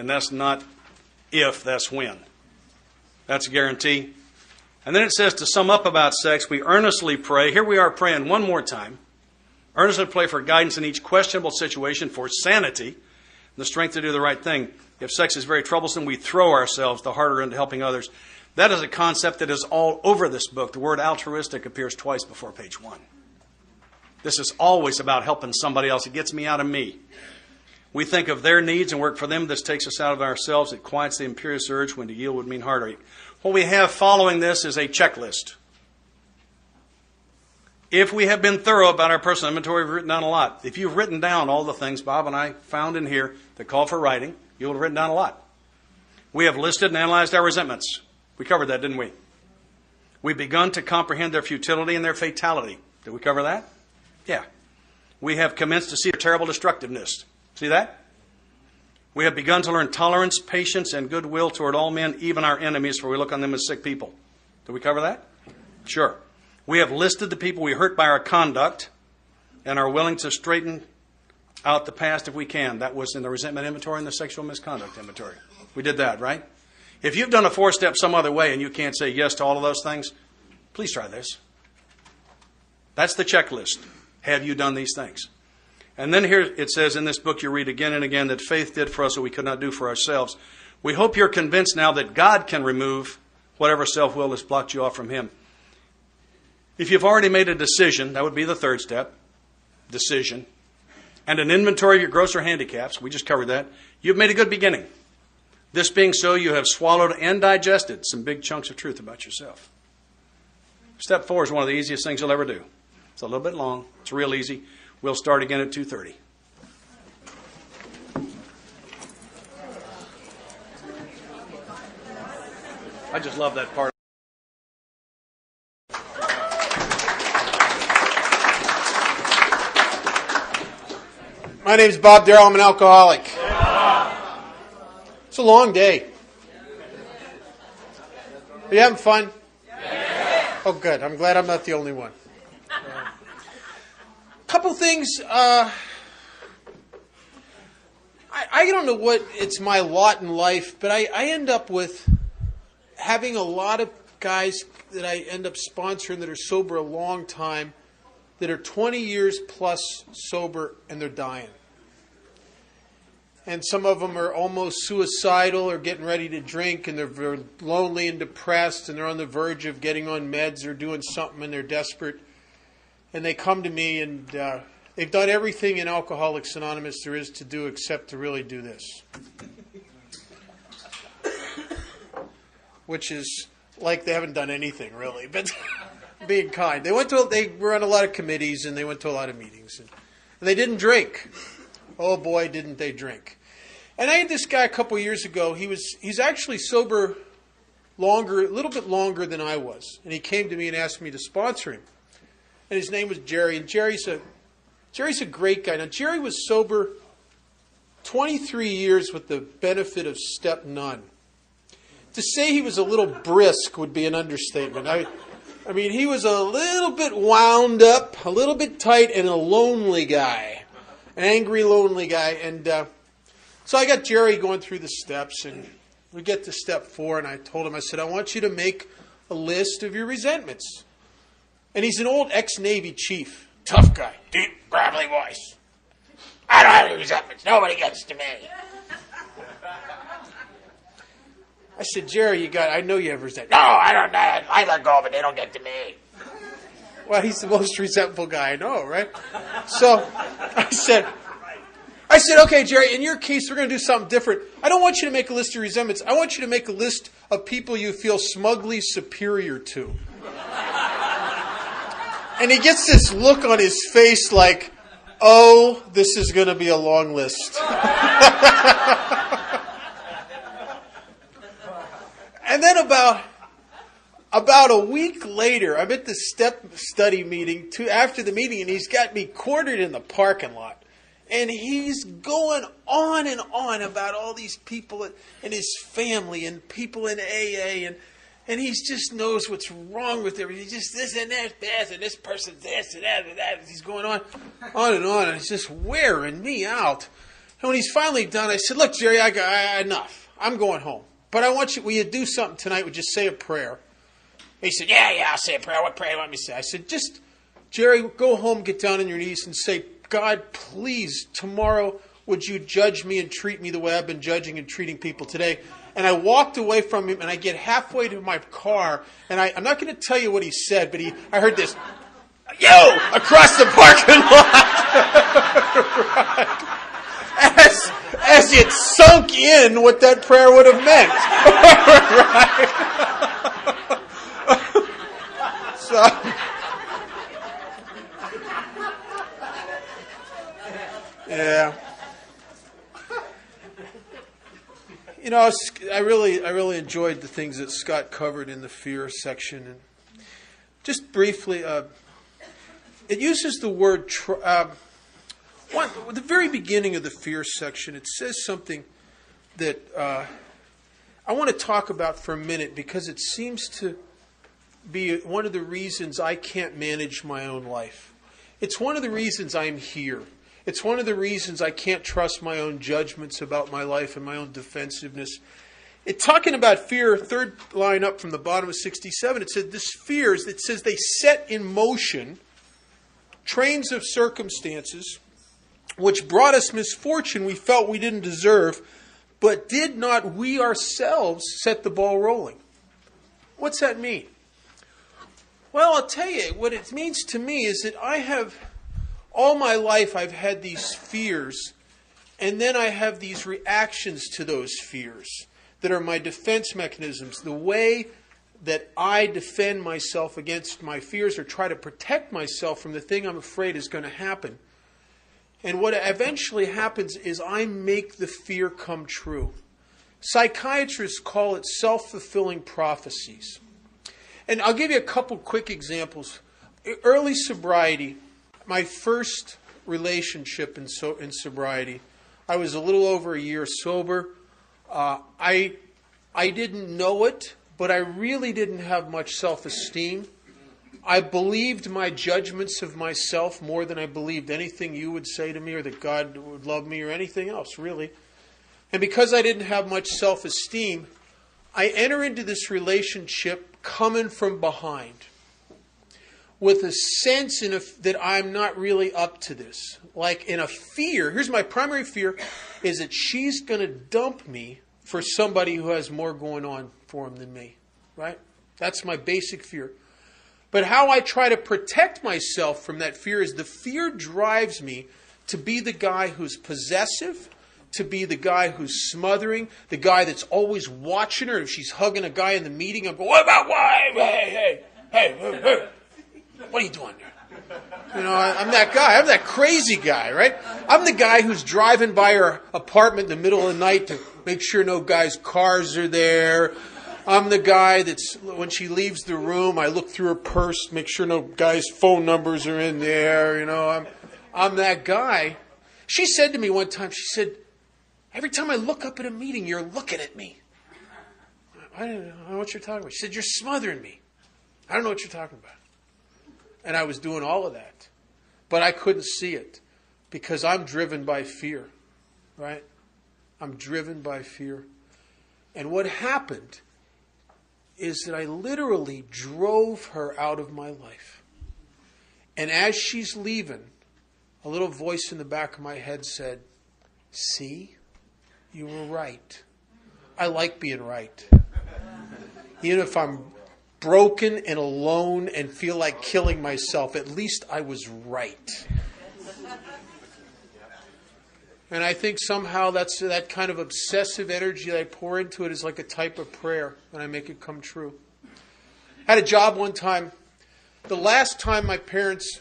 And that's not if, that's when. That's a guarantee. And then it says to sum up about sex, we earnestly pray. Here we are praying one more time. Earnestly pray for guidance in each questionable situation, for sanity, and the strength to do the right thing. If sex is very troublesome, we throw ourselves the harder into helping others. That is a concept that is all over this book. The word altruistic appears twice before page one. This is always about helping somebody else. It gets me out of me. We think of their needs and work for them. This takes us out of ourselves. It quiets the imperious urge when to yield would mean heartache. What we have following this is a checklist. If we have been thorough about our personal inventory, we've written down a lot. If you've written down all the things Bob and I found in here that call for writing, you will have written down a lot. We have listed and analyzed our resentments. We covered that, didn't we? We've begun to comprehend their futility and their fatality. Did we cover that? Yeah. We have commenced to see their terrible destructiveness. See that? We have begun to learn tolerance, patience, and goodwill toward all men, even our enemies, for we look on them as sick people. Did we cover that? Sure. We have listed the people we hurt by our conduct and are willing to straighten out the past if we can. That was in the resentment inventory and the sexual misconduct inventory. We did that, right? If you've done a four step some other way and you can't say yes to all of those things, please try this. That's the checklist. Have you done these things? And then here it says in this book you read again and again that faith did for us what we could not do for ourselves. We hope you're convinced now that God can remove whatever self will has blocked you off from Him. If you've already made a decision, that would be the third step decision, and an inventory of your grosser handicaps, we just covered that, you've made a good beginning. This being so, you have swallowed and digested some big chunks of truth about yourself. Step four is one of the easiest things you'll ever do. It's a little bit long. It's real easy. We'll start again at 2:30. I just love that part. My name is Bob Darrell. I'm an alcoholic. It's a long day. Are you having fun? Oh, good. I'm glad I'm not the only one. Couple things. Uh, I, I don't know what it's my lot in life, but I, I end up with having a lot of guys that I end up sponsoring that are sober a long time, that are 20 years plus sober, and they're dying. And some of them are almost suicidal or getting ready to drink, and they're very lonely and depressed, and they're on the verge of getting on meds or doing something, and they're desperate and they come to me and uh, they've done everything in Alcoholics Anonymous there is to do except to really do this. Which is like they haven't done anything really, but being kind. They went to they were on a lot of committees and they went to a lot of meetings and, and they didn't drink. Oh boy, didn't they drink. And I had this guy a couple years ago. He was he's actually sober longer, a little bit longer than I was. And he came to me and asked me to sponsor him and his name was Jerry. And Jerry's a Jerry's a great guy. Now Jerry was sober 23 years with the benefit of step none. To say he was a little brisk would be an understatement. I, I mean, he was a little bit wound up, a little bit tight, and a lonely guy, an angry, lonely guy. And uh, so I got Jerry going through the steps, and we get to step four, and I told him, I said, I want you to make a list of your resentments. And he's an old ex Navy chief. Tough guy. Deep, gravelly voice. I don't have any resentments. Nobody gets to me. I said, Jerry, you got, I know you have resentment. No, I don't, I, I let go, but they don't get to me. Well, he's the most resentful guy I know, right? So I said, I said, okay, Jerry, in your case, we're going to do something different. I don't want you to make a list of resentments. I want you to make a list of people you feel smugly superior to. And he gets this look on his face like, oh, this is going to be a long list. and then about about a week later, I'm at the step study meeting to after the meeting, and he's got me quartered in the parking lot. And he's going on and on about all these people and his family and people in AA and and he just knows what's wrong with everything. He just this and that, bad, and this person, this and that and that. He's going on, on and on, and he's just wearing me out. And when he's finally done, I said, Look, Jerry, I got I, enough. I'm going home. But I want you, will you do something tonight? Would you say a prayer? He said, Yeah, yeah, I'll say a prayer. What prayer you me say? I said, Just, Jerry, go home, get down on your knees, and say, God, please, tomorrow, would you judge me and treat me the way I've been judging and treating people today? And I walked away from him, and I get halfway to my car, and I, I'm not going to tell you what he said, but he, I heard this, yo, across the parking lot. As, as it sunk in what that prayer would have meant. so, yeah. You know, I really, I really enjoyed the things that Scott covered in the fear section, and just briefly, uh, it uses the word. Tr- uh, one, at the very beginning of the fear section, it says something that uh, I want to talk about for a minute because it seems to be one of the reasons I can't manage my own life. It's one of the reasons I'm here. It's one of the reasons I can't trust my own judgments about my life and my own defensiveness. It talking about fear, third line up from the bottom of 67, it said this fears, it says they set in motion trains of circumstances which brought us misfortune we felt we didn't deserve, but did not we ourselves set the ball rolling. What's that mean? Well, I'll tell you, what it means to me is that I have, all my life, I've had these fears, and then I have these reactions to those fears that are my defense mechanisms. The way that I defend myself against my fears or try to protect myself from the thing I'm afraid is going to happen. And what eventually happens is I make the fear come true. Psychiatrists call it self fulfilling prophecies. And I'll give you a couple quick examples. Early sobriety, my first relationship in, so, in sobriety, I was a little over a year sober. Uh, I, I didn't know it, but I really didn't have much self esteem. I believed my judgments of myself more than I believed anything you would say to me or that God would love me or anything else, really. And because I didn't have much self esteem, I enter into this relationship coming from behind with a sense in a, that I'm not really up to this. Like in a fear, here's my primary fear is that she's going to dump me for somebody who has more going on for him than me, right? That's my basic fear. But how I try to protect myself from that fear is the fear drives me to be the guy who's possessive, to be the guy who's smothering, the guy that's always watching her. If she's hugging a guy in the meeting, I'm going, what about why? Hey, hey, hey, hey, hey. What are you doing there? You know, I'm that guy. I'm that crazy guy, right? I'm the guy who's driving by her apartment in the middle of the night to make sure no guys' cars are there. I'm the guy that's when she leaves the room, I look through her purse, make sure no guy's phone numbers are in there. You know, I'm I'm that guy. She said to me one time, she said, "Every time I look up at a meeting, you're looking at me." I don't know what you're talking about. She said, "You're smothering me." I don't know what you're talking about. And I was doing all of that, but I couldn't see it because I'm driven by fear, right? I'm driven by fear. And what happened is that I literally drove her out of my life. And as she's leaving, a little voice in the back of my head said, See, you were right. I like being right. Even if I'm broken and alone and feel like killing myself, at least I was right. And I think somehow that's that kind of obsessive energy that I pour into it is like a type of prayer, and I make it come true. I had a job one time. The last time my parents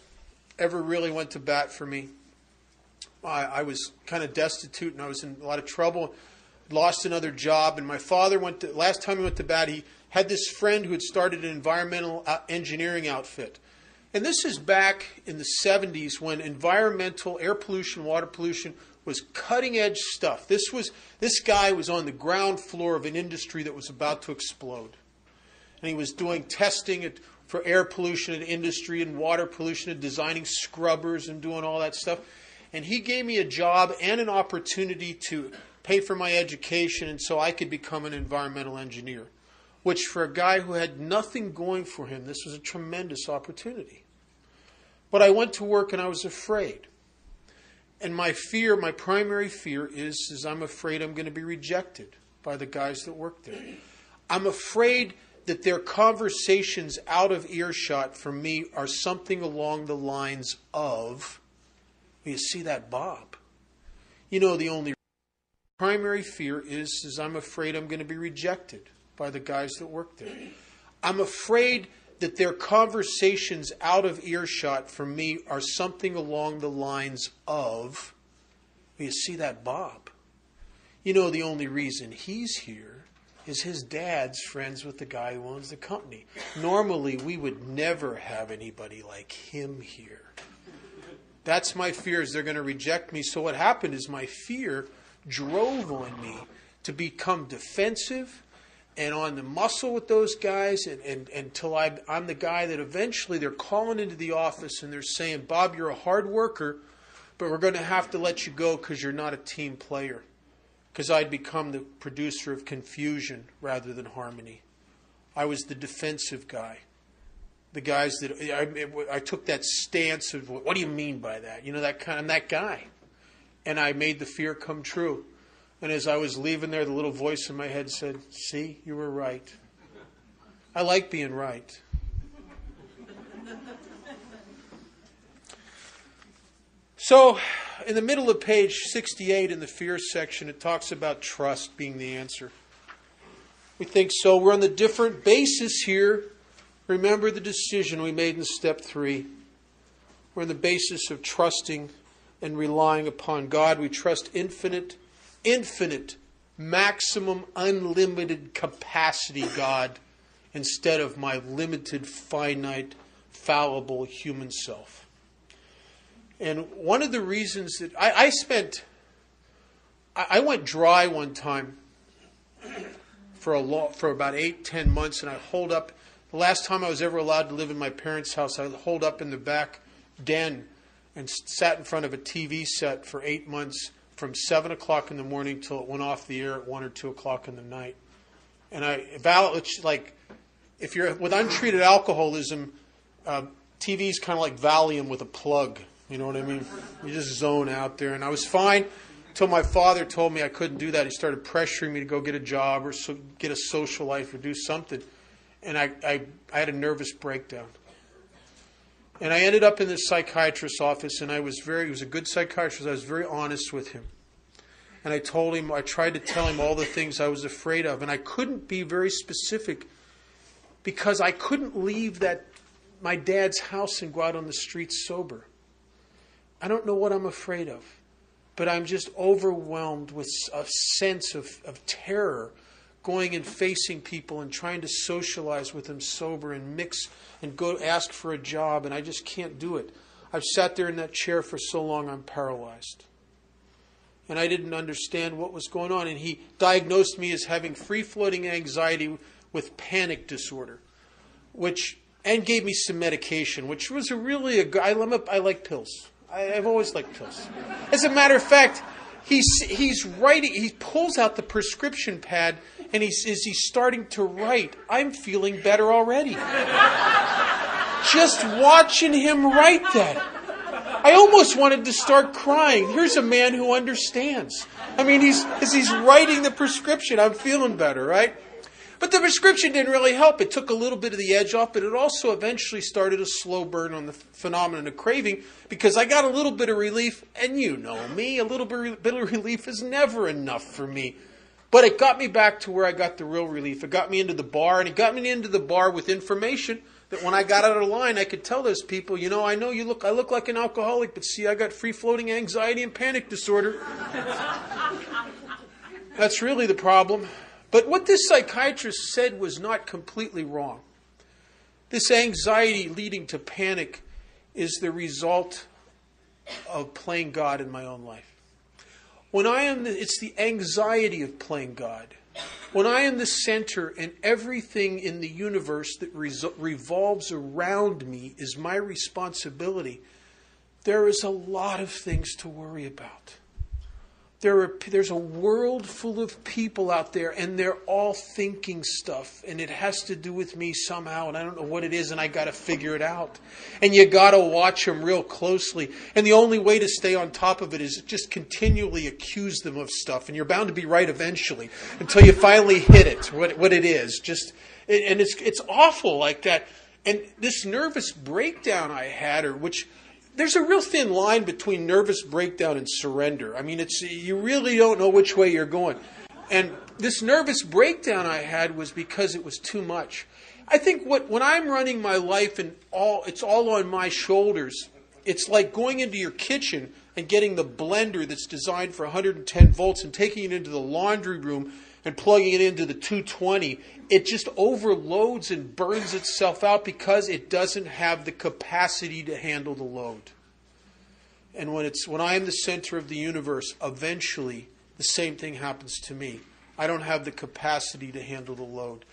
ever really went to bat for me, I, I was kind of destitute and I was in a lot of trouble. Lost another job, and my father went to. Last time he went to bat, he had this friend who had started an environmental uh, engineering outfit. And this is back in the 70s when environmental, air pollution, water pollution was cutting edge stuff. This was this guy was on the ground floor of an industry that was about to explode. And he was doing testing at, for air pollution in industry and water pollution and designing scrubbers and doing all that stuff. And he gave me a job and an opportunity to pay for my education and so I could become an environmental engineer, which for a guy who had nothing going for him, this was a tremendous opportunity. But I went to work and I was afraid. And my fear, my primary fear is, is I'm afraid I'm going to be rejected by the guys that work there. I'm afraid that their conversations out of earshot from me are something along the lines of, you see that Bob? You know, the only primary fear is, is I'm afraid I'm going to be rejected by the guys that work there. I'm afraid that their conversations out of earshot from me are something along the lines of, you see that Bob? You know, the only reason he's here is his dad's friends with the guy who owns the company. Normally, we would never have anybody like him here. That's my fear is they're going to reject me. So what happened is my fear drove on me to become defensive and on the muscle with those guys and, and, until I'm the guy that eventually they're calling into the office and they're saying, Bob, you're a hard worker, but we're going to have to let you go because you're not a team player. Because I'd become the producer of confusion rather than harmony. I was the defensive guy. The guys that I, I took that stance of what do you mean by that? You know that kind. I'm that guy, and I made the fear come true. And as I was leaving there, the little voice in my head said, See, you were right. I like being right. So, in the middle of page 68 in the fear section, it talks about trust being the answer. We think so. We're on the different basis here. Remember the decision we made in step three. We're on the basis of trusting and relying upon God. We trust infinite infinite, maximum, unlimited capacity God instead of my limited, finite, fallible human self. And one of the reasons that I, I spent, I, I, went dry one time for a long, for about eight, ten months, and I holed up. The last time I was ever allowed to live in my parents' house, I holed up in the back den and sat in front of a TV set for eight months from seven o'clock in the morning till it went off the air at one or two o'clock in the night. And I it's like if you're with untreated alcoholism, uh, TV is kind of like Valium with a plug. You know what I mean? You just zone out there. And I was fine until my father told me I couldn't do that. He started pressuring me to go get a job or so, get a social life or do something. And I, I, I had a nervous breakdown. And I ended up in this psychiatrist's office, and I was very, he was a good psychiatrist. I was very honest with him. And I told him, I tried to tell him all the things I was afraid of. And I couldn't be very specific because I couldn't leave that, my dad's house and go out on the streets sober. I don't know what I'm afraid of, but I'm just overwhelmed with a sense of, of terror going and facing people and trying to socialize with them sober and mix and go ask for a job, and I just can't do it. I've sat there in that chair for so long, I'm paralyzed. And I didn't understand what was going on. And he diagnosed me as having free floating anxiety with panic disorder, which, and gave me some medication, which was a really a, I, I like pills. I, have always liked pills. As a matter of fact, he's, he's writing, he pulls out the prescription pad and he's, as he's starting to write, I'm feeling better already. Just watching him write that. I almost wanted to start crying. Here's a man who understands. I mean, he's, as he's writing the prescription, I'm feeling better, right? But the prescription didn't really help. It took a little bit of the edge off, but it also eventually started a slow burn on the phenomenon of craving because I got a little bit of relief, and you know me, a little bit of relief is never enough for me. But it got me back to where I got the real relief. It got me into the bar, and it got me into the bar with information that when I got out of line, I could tell those people, you know, I know you look, I look like an alcoholic, but see, I got free floating anxiety and panic disorder. That's really the problem. But what this psychiatrist said was not completely wrong. This anxiety leading to panic is the result of playing God in my own life. When I am, the, it's the anxiety of playing God. When I am the center and everything in the universe that revolves around me is my responsibility, there is a lot of things to worry about. There are, there's a world full of people out there, and they're all thinking stuff, and it has to do with me somehow, and I don't know what it is, and I got to figure it out. And you got to watch them real closely. And the only way to stay on top of it is just continually accuse them of stuff, and you're bound to be right eventually until you finally hit it, what, what it is. Just, and it's it's awful like that. And this nervous breakdown I had, or which there's a real thin line between nervous breakdown and surrender. I mean, it's you really don't know which way you're going. And this nervous breakdown I had was because it was too much. I think what when I'm running my life and all it's all on my shoulders, it's like going into your kitchen and getting the blender that's designed for 110 volts and taking it into the laundry room and plugging it into the 220, it just overloads and burns itself out because it doesn't have the capacity to handle the load. And when it's when I am the center of the universe, eventually the same thing happens to me. I don't have the capacity to handle the load.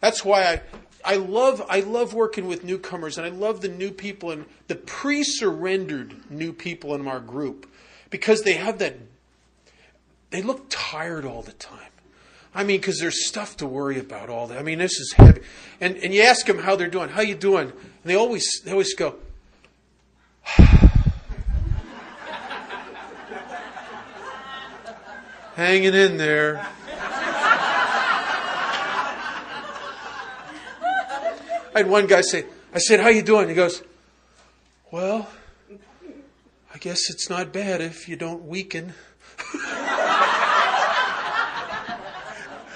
That's why I I love I love working with newcomers and I love the new people and the pre-surrendered new people in our group because they have that they look tired all the time. I mean, because there's stuff to worry about all that. I mean, this is heavy. And, and you ask them how they're doing. How you doing? And they always, they always go, hanging in there. I had one guy say, I said, how you doing? He goes, well, I guess it's not bad if you don't weaken.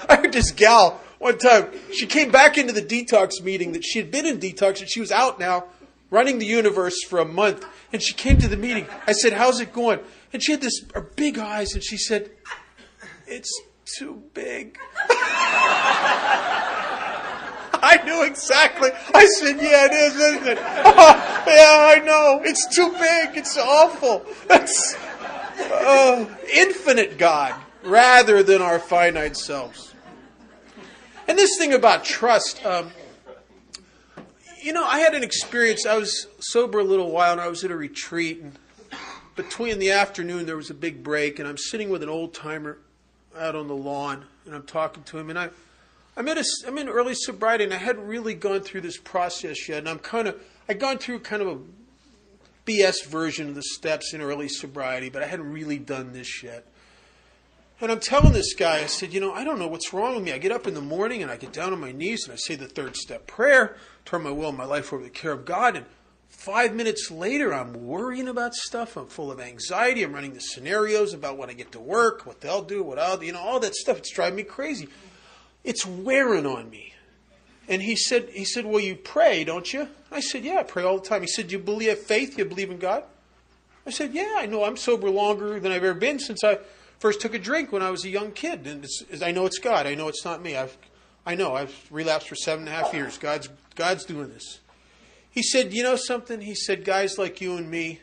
I heard this gal one time. She came back into the detox meeting that she had been in detox and she was out now running the universe for a month. And she came to the meeting. I said, How's it going? And she had this her big eyes and she said, It's too big. I knew exactly. I said, Yeah, it is, isn't it? Oh, yeah, I know. It's too big. It's awful. That's uh, infinite God rather than our finite selves. And this thing about trust, um, you know, I had an experience. I was sober a little while, and I was at a retreat. And between the afternoon, there was a big break, and I'm sitting with an old timer out on the lawn, and I'm talking to him. And I, I'm in, a, I'm in early sobriety, and I hadn't really gone through this process yet. And I'm kind of, I'd gone through kind of a BS version of the steps in early sobriety, but I hadn't really done this yet. And I'm telling this guy, I said, you know, I don't know what's wrong with me. I get up in the morning and I get down on my knees and I say the third step prayer, turn my will and my life over to the care of God. And five minutes later, I'm worrying about stuff. I'm full of anxiety. I'm running the scenarios about when I get to work, what they'll do, what I'll do, you know, all that stuff. It's driving me crazy. It's wearing on me. And he said, he said, well, you pray, don't you? I said, yeah, I pray all the time. He said, you believe, faith? You believe in God? I said, yeah, I know. I'm sober longer than I've ever been since I first took a drink when I was a young kid, and I know it's God. I know it's not me. I've, I know I've relapsed for seven and a half years. God's God's doing this. He said, you know something? He said, guys like you and me,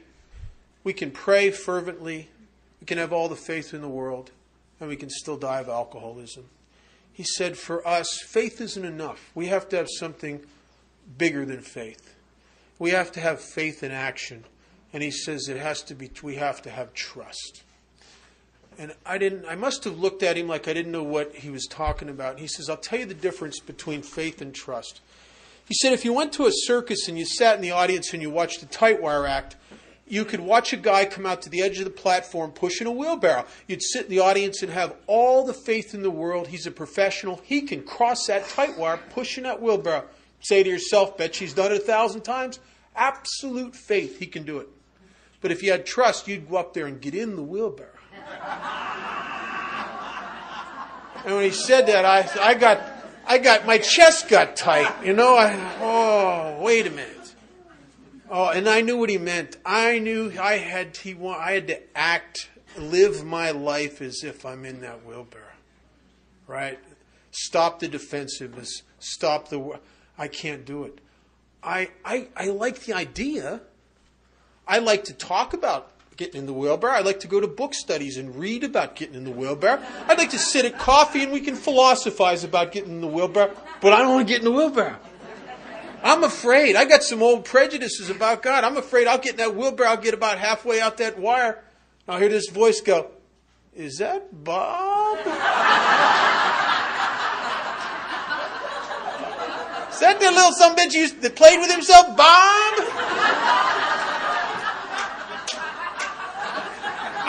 we can pray fervently, we can have all the faith in the world, and we can still die of alcoholism. He said, for us, faith isn't enough. We have to have something bigger than faith. We have to have faith in action. And he says it has to be, we have to have trust. And I didn't, I must have looked at him like I didn't know what he was talking about. And he says, I'll tell you the difference between faith and trust. He said, if you went to a circus and you sat in the audience and you watched the Tightwire Act, you could watch a guy come out to the edge of the platform pushing a wheelbarrow. You'd sit in the audience and have all the faith in the world. He's a professional. He can cross that tight wire pushing that wheelbarrow. Say to yourself, bet she's done it a thousand times. Absolute faith he can do it. But if you had trust, you'd go up there and get in the wheelbarrow. And when he said that, I, I got, I got, my chest got tight. You know, I, oh, wait a minute. Oh, and I knew what he meant. I knew I had to, I had to act, live my life as if I'm in that wheelbarrow. Right? Stop the defensiveness. Stop the, I can't do it. I, I, I like the idea. I like to talk about getting in the wheelbarrow. I'd like to go to book studies and read about getting in the wheelbarrow. I'd like to sit at coffee and we can philosophize about getting in the wheelbarrow, but I don't want to get in the wheelbarrow. I'm afraid. I got some old prejudices about God. I'm afraid I'll get in that wheelbarrow, I'll get about halfway out that wire. I'll hear this voice go, Is that Bob? Is that the little some bitch that played with himself, Bob?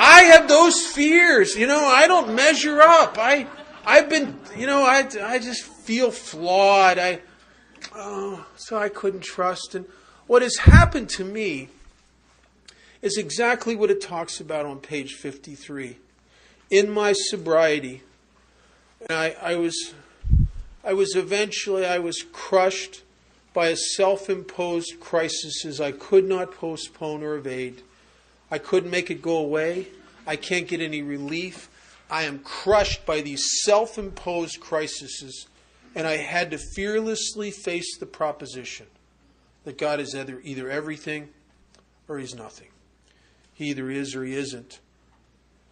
I have those fears. You know, I don't measure up. I, I've been, you know, I, I just feel flawed. I, oh, so I couldn't trust. And what has happened to me is exactly what it talks about on page 53. In my sobriety, and I, I was, I was eventually, I was crushed by a self-imposed crisis as I could not postpone or evade. I couldn't make it go away. I can't get any relief. I am crushed by these self imposed crises, and I had to fearlessly face the proposition that God is either, either everything or He's nothing. He either is or He isn't.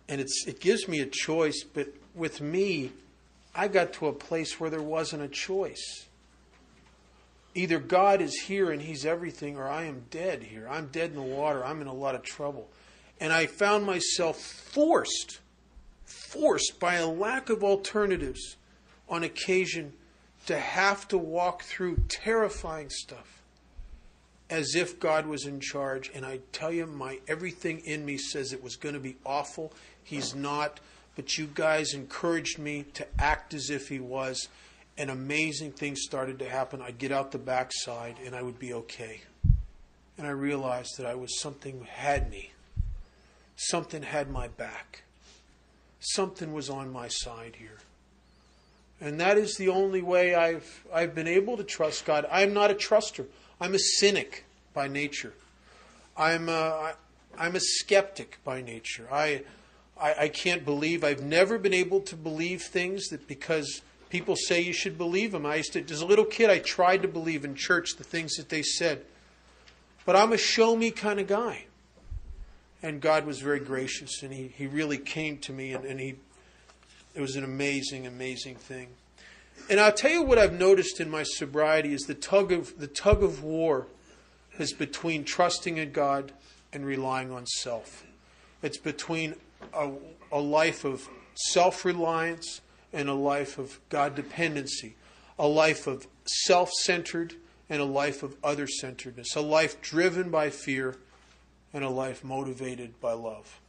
And it's, it gives me a choice, but with me, I got to a place where there wasn't a choice. Either God is here and He's everything, or I am dead here. I'm dead in the water. I'm in a lot of trouble. And I found myself forced, forced by a lack of alternatives on occasion to have to walk through terrifying stuff as if God was in charge. And I tell you, my everything in me says it was going to be awful. He's not. But you guys encouraged me to act as if he was and amazing things started to happen. I'd get out the backside and I would be okay. And I realized that I was something had me. Something had my back. Something was on my side here. And that is the only way I've I've been able to trust God. I'm not a truster. I'm a cynic by nature. I'm a, I'm a skeptic by nature. I, I I can't believe I've never been able to believe things that because People say you should believe them. I used to, as a little kid, I tried to believe in church the things that they said. But I'm a show me kind of guy. And God was very gracious, and He, he really came to me, and, and He, it was an amazing, amazing thing. And I'll tell you what I've noticed in my sobriety is the tug of, the tug of war is between trusting in God and relying on self. It's between a, a life of self reliance and a life of God dependency, a life of self centered and a life of other centeredness, a life driven by fear and a life motivated by love.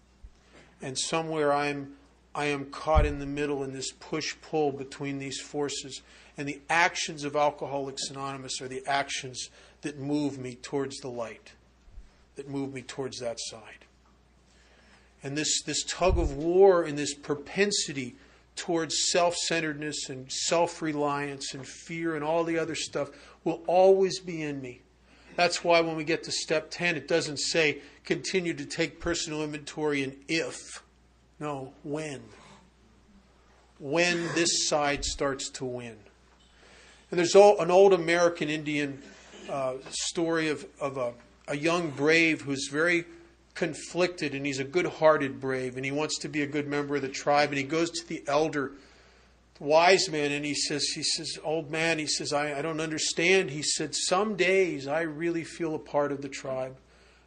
And somewhere I'm I am caught in the middle in this push pull between these forces. And the actions of Alcoholics Anonymous are the actions that move me towards the light, that move me towards that side. And this, this tug of war and this propensity towards self centeredness and self reliance and fear and all the other stuff will always be in me. That's why when we get to step 10, it doesn't say continue to take personal inventory and if. No, when. When this side starts to win. And there's an old American Indian uh, story of, of a, a young brave who's very conflicted and he's a good hearted brave and he wants to be a good member of the tribe and he goes to the elder the wise man and he says he says old man he says I, I don't understand. He said some days i really feel a part of the tribe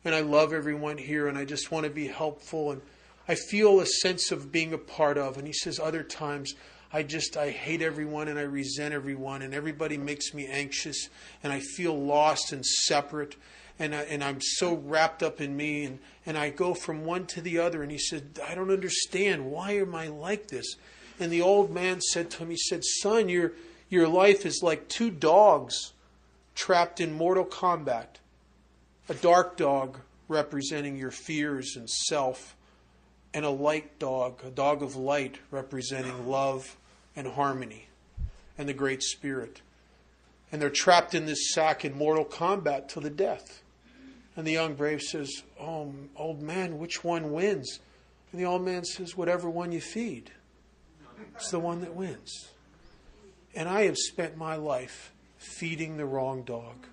and i love everyone here and i just want to be helpful and i feel a sense of being a part of. And he says other times i just i hate everyone and i resent everyone and everybody makes me anxious and i feel lost and separate and, I, and I'm so wrapped up in me, and, and I go from one to the other. And he said, I don't understand. Why am I like this? And the old man said to him, He said, Son, your, your life is like two dogs trapped in mortal combat. A dark dog representing your fears and self, and a light dog, a dog of light representing love and harmony and the Great Spirit. And they're trapped in this sack in mortal combat to the death. And the young brave says, Oh, old man, which one wins? And the old man says, Whatever one you feed. It's the one that wins. And I have spent my life feeding the wrong dog.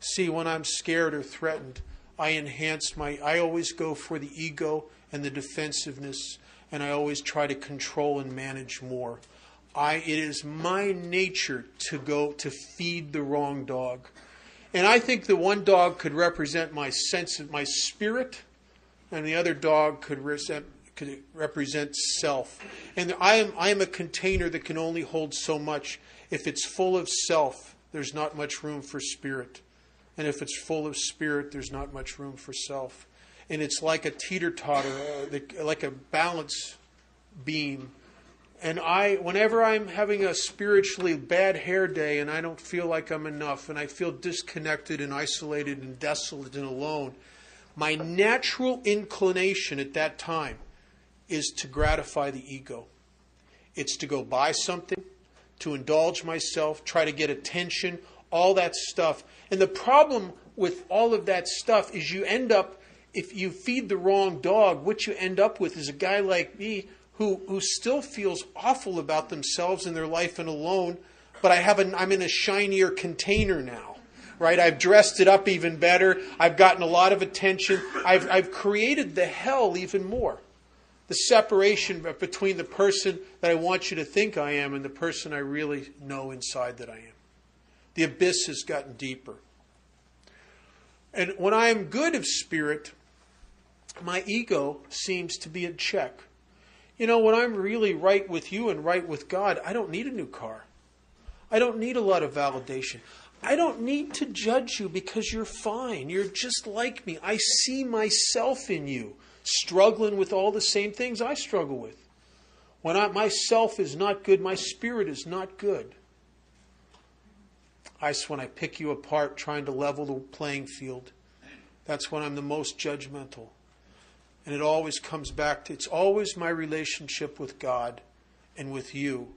See, when I'm scared or threatened, I enhance my, I always go for the ego and the defensiveness, and I always try to control and manage more. I it is my nature to go to feed the wrong dog. And I think the one dog could represent my sense of my spirit, and the other dog could represent, could represent self. And I am, I am a container that can only hold so much. If it's full of self, there's not much room for spirit. And if it's full of spirit, there's not much room for self. And it's like a teeter totter, uh, like a balance beam and I, whenever I'm having a spiritually bad hair day and I don't feel like I'm enough and I feel disconnected and isolated and desolate and alone, my natural inclination at that time is to gratify the ego. It's to go buy something, to indulge myself, try to get attention, all that stuff. And the problem with all of that stuff is you end up, if you feed the wrong dog, what you end up with is a guy like me who, who still feels awful about themselves and their life and alone, but I have an, I'm in a shinier container now, right? I've dressed it up even better. I've gotten a lot of attention. I've, I've created the hell even more. The separation between the person that I want you to think I am and the person I really know inside that I am. The abyss has gotten deeper. And when I am good of spirit, my ego seems to be in check. You know, when I'm really right with you and right with God, I don't need a new car. I don't need a lot of validation. I don't need to judge you because you're fine. You're just like me. I see myself in you, struggling with all the same things I struggle with. When I, myself is not good, my spirit is not good. I, when I pick you apart, trying to level the playing field, that's when I'm the most judgmental. And it always comes back to it's always my relationship with God and with you.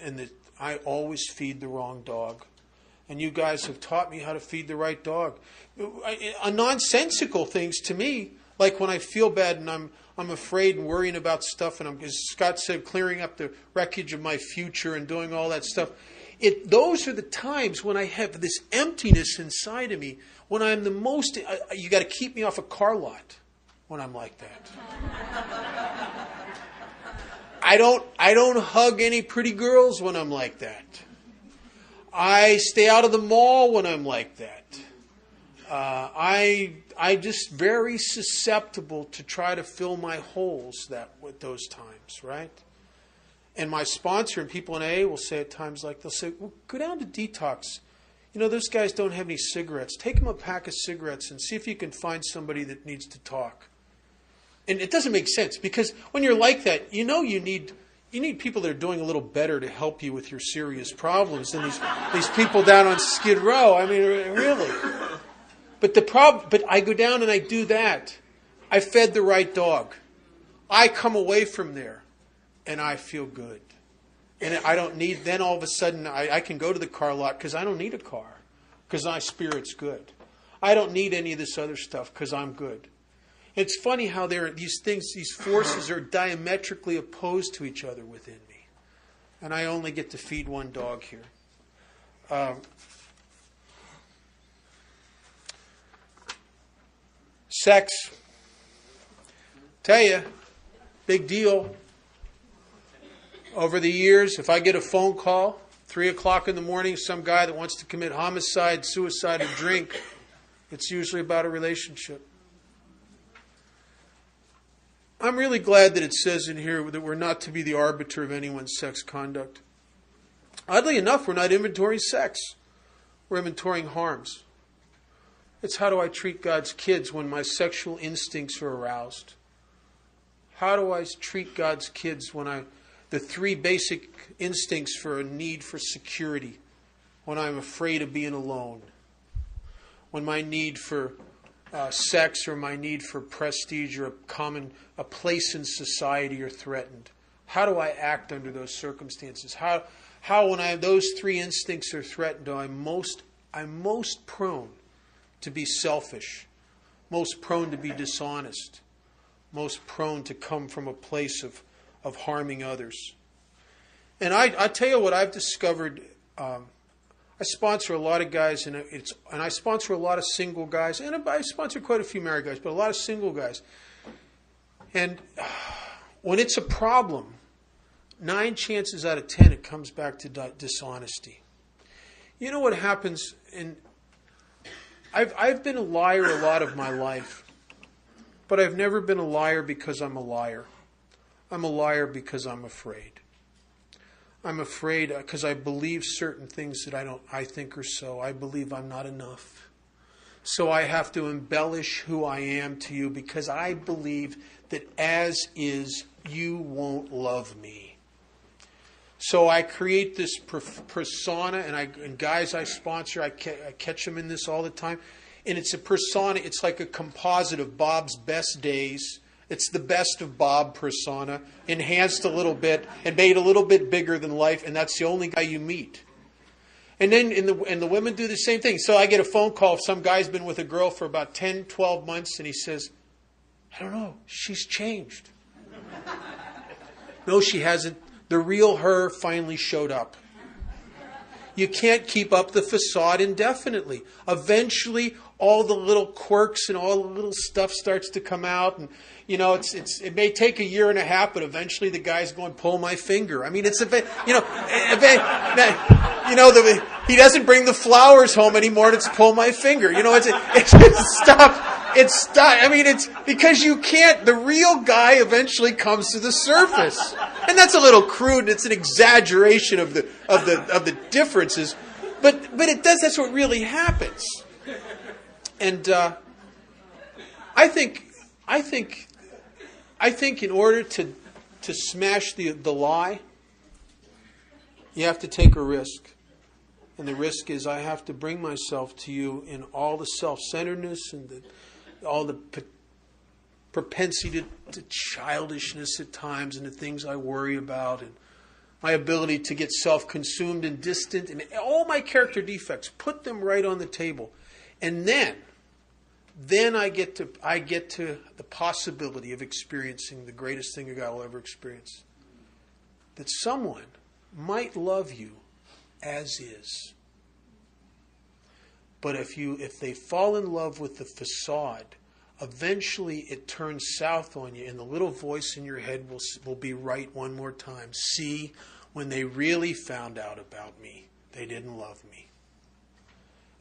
And that I always feed the wrong dog. And you guys have taught me how to feed the right dog. A nonsensical things to me, like when I feel bad and I'm I'm afraid and worrying about stuff, and I'm, as Scott said, clearing up the wreckage of my future and doing all that stuff. It, those are the times when I have this emptiness inside of me, when I'm the most, you got to keep me off a car lot when I'm like that. I don't I don't hug any pretty girls when I'm like that. I stay out of the mall when I'm like that. Uh, I I just very susceptible to try to fill my holes that with those times, right? And my sponsor and people in AA will say at times like they'll say, well, "Go down to detox." You know, those guys don't have any cigarettes. Take them a pack of cigarettes and see if you can find somebody that needs to talk. And it doesn't make sense because when you're like that, you know you need you need people that are doing a little better to help you with your serious problems than these these people down on Skid Row. I mean, really. But the problem, but I go down and I do that. I fed the right dog. I come away from there, and I feel good. And I don't need. Then all of a sudden, I, I can go to the car lot because I don't need a car because my spirit's good. I don't need any of this other stuff because I'm good. It's funny how there these things, these forces are diametrically opposed to each other within me. And I only get to feed one dog here. Um, sex. Tell you, big deal. Over the years, if I get a phone call, three o'clock in the morning, some guy that wants to commit homicide, suicide, or drink, it's usually about a relationship. I'm really glad that it says in here that we're not to be the arbiter of anyone's sex conduct. Oddly enough, we're not inventorying sex, we're inventorying harms. It's how do I treat God's kids when my sexual instincts are aroused? How do I treat God's kids when I, the three basic instincts for a need for security, when I'm afraid of being alone, when my need for uh, sex or my need for prestige or a common a place in society are threatened? How do I act under those circumstances? How how when I those three instincts are threatened, I'm most I'm most prone to be selfish, most prone to be dishonest, most prone to come from a place of, of harming others. And I, I tell you what I've discovered um, I sponsor a lot of guys, and it's and I sponsor a lot of single guys, and I sponsor quite a few married guys, but a lot of single guys. And when it's a problem, nine chances out of ten, it comes back to dishonesty. You know what happens? And I've I've been a liar a lot of my life, but I've never been a liar because I'm a liar. I'm a liar because I'm afraid. I'm afraid uh, because I believe certain things that I don't I think are so. I believe I'm not enough. So I have to embellish who I am to you because I believe that as is you won't love me. So I create this persona, and I and guys I sponsor, I, ca- I catch them in this all the time, and it's a persona. It's like a composite of Bob's best days. It's the best of Bob persona, enhanced a little bit and made a little bit bigger than life, and that's the only guy you meet. And then and the, and the women do the same thing. So I get a phone call some guy's been with a girl for about 10, 12 months, and he says, I don't know, she's changed. no, she hasn't. The real her finally showed up. You can't keep up the facade indefinitely. Eventually, all the little quirks and all the little stuff starts to come out, and you know, it's it's it may take a year and a half, but eventually the guy's going pull my finger. I mean, it's a you know, a, you know, the, he doesn't bring the flowers home anymore, it's pull my finger. You know, it's it's, it's stop. It's stop. I mean, it's because you can't. The real guy eventually comes to the surface and that's a little crude. And it's an exaggeration of the of the of the differences, but but it does. That's what really happens. And uh, I think I think I think in order to to smash the the lie, you have to take a risk. And the risk is I have to bring myself to you in all the self centeredness and the, all the propensity to, to childishness at times and the things I worry about and my ability to get self consumed and distant and all my character defects, put them right on the table. And then, then I get to I get to the possibility of experiencing the greatest thing a guy will ever experience. That someone might love you as is. But if you if they fall in love with the facade eventually it turns south on you, and the little voice in your head will, will be right one more time. See, when they really found out about me, they didn't love me.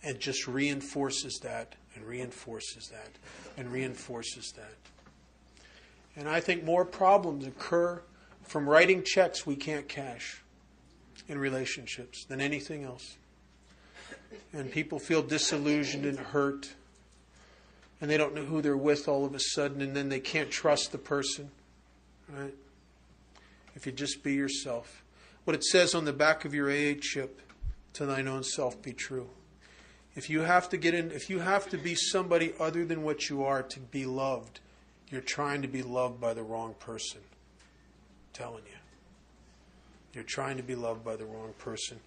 And just reinforces that, and reinforces that, and reinforces that. And I think more problems occur from writing checks we can't cash in relationships than anything else. And people feel disillusioned and hurt and they don't know who they're with all of a sudden, and then they can't trust the person. Right? If you just be yourself. What it says on the back of your AA chip, to thine own self be true. If you have to get in, if you have to be somebody other than what you are to be loved, you're trying to be loved by the wrong person. I'm telling you. You're trying to be loved by the wrong person.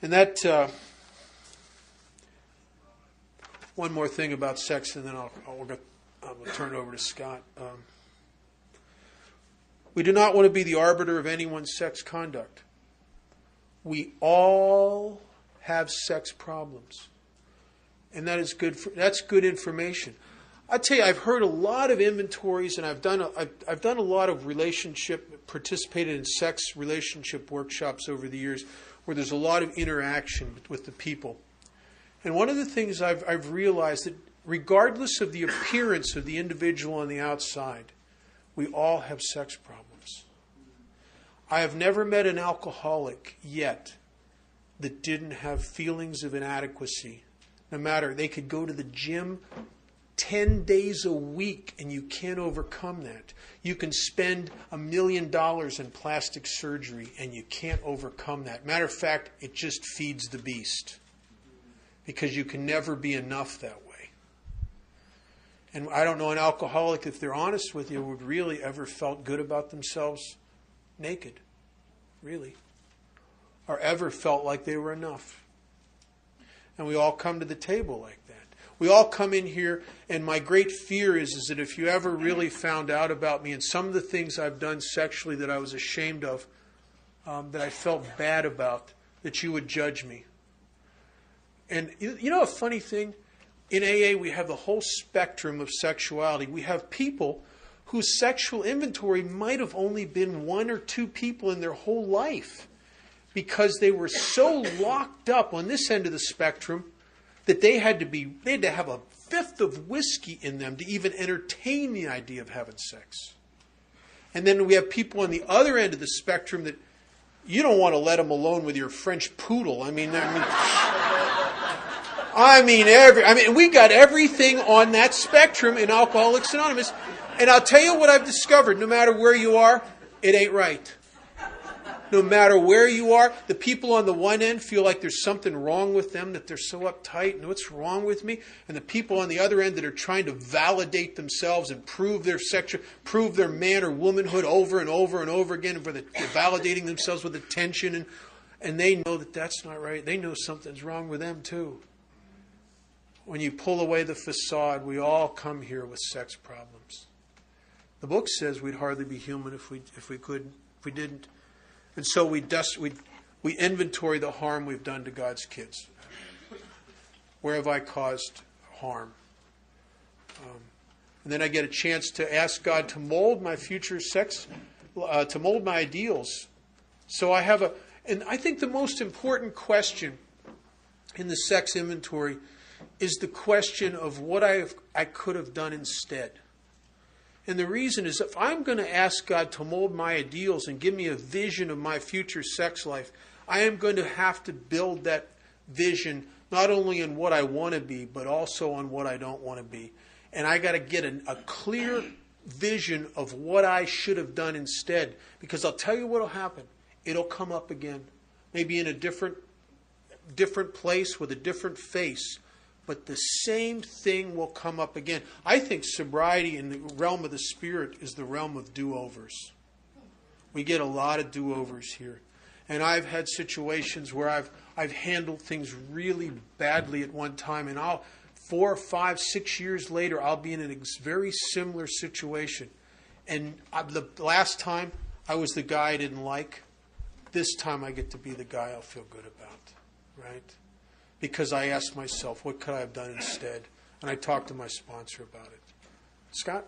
And that. Uh, one more thing about sex, and then I'll, I'll, I'll turn it over to Scott. Um, we do not want to be the arbiter of anyone's sex conduct. We all have sex problems, and that is good. For, that's good information. I tell you, I've heard a lot of inventories, and I've done a, I've, I've done a lot of relationship, participated in sex relationship workshops over the years, where there's a lot of interaction with the people. And one of the things I've, I've realized that regardless of the appearance of the individual on the outside, we all have sex problems. I have never met an alcoholic yet that didn't have feelings of inadequacy. No matter, they could go to the gym 10 days a week and you can't overcome that. You can spend a million dollars in plastic surgery and you can't overcome that. Matter of fact, it just feeds the beast because you can never be enough that way. And I don't know an alcoholic, if they're honest with you, would really ever felt good about themselves naked, really, or ever felt like they were enough. And we all come to the table like that. We all come in here, and my great fear is, is that if you ever really found out about me and some of the things I've done sexually that I was ashamed of, um, that I felt bad about, that you would judge me. And you know a funny thing? In AA, we have the whole spectrum of sexuality. We have people whose sexual inventory might have only been one or two people in their whole life because they were so locked up on this end of the spectrum that they had to be they had to have a fifth of whiskey in them to even entertain the idea of having sex. And then we have people on the other end of the spectrum that you don't want to let them alone with your French poodle. I mean, I mean, I mean, every, I mean, we got everything on that spectrum in Alcoholics Anonymous. And I'll tell you what I've discovered no matter where you are, it ain't right. No matter where you are, the people on the one end feel like there's something wrong with them, that they're so uptight, and what's wrong with me? And the people on the other end that are trying to validate themselves and prove their sexual, prove their man or womanhood over and over and over again, and for the, validating themselves with attention, and, and they know that that's not right. They know something's wrong with them too. When you pull away the facade, we all come here with sex problems. The book says we'd hardly be human if we if we couldn't if we didn't. And so we dust we we inventory the harm we've done to God's kids. Where have I caused harm? Um, and then I get a chance to ask God to mold my future sex, uh, to mold my ideals. So I have a, and I think the most important question in the sex inventory is the question of what I, I could have done instead. And the reason is if I'm going to ask God to mold my ideals and give me a vision of my future sex life, I am going to have to build that vision not only in what I want to be, but also on what I don't want to be. And I got to get a, a clear vision of what I should have done instead. Because I'll tell you what will happen. It'll come up again. Maybe in a different different place with a different face but the same thing will come up again. I think sobriety in the realm of the spirit is the realm of do overs. We get a lot of do overs here. And I've had situations where I've, I've handled things really badly at one time, and I'll, four, five, six years later, I'll be in a very similar situation. And I, the last time I was the guy I didn't like. This time I get to be the guy I'll feel good about, right? Because I asked myself, what could I have done instead? And I talked to my sponsor about it. Scott?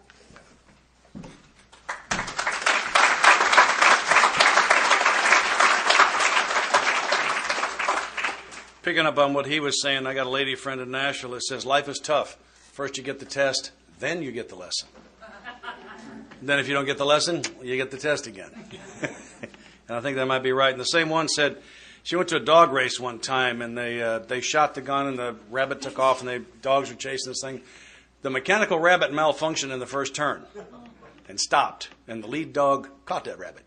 Picking up on what he was saying, I got a lady friend in Nashville that says life is tough. First you get the test, then you get the lesson. then if you don't get the lesson, you get the test again. and I think that might be right. And the same one said, she went to a dog race one time, and they uh, they shot the gun, and the rabbit took off, and the dogs were chasing this thing. The mechanical rabbit malfunctioned in the first turn, and stopped, and the lead dog caught that rabbit,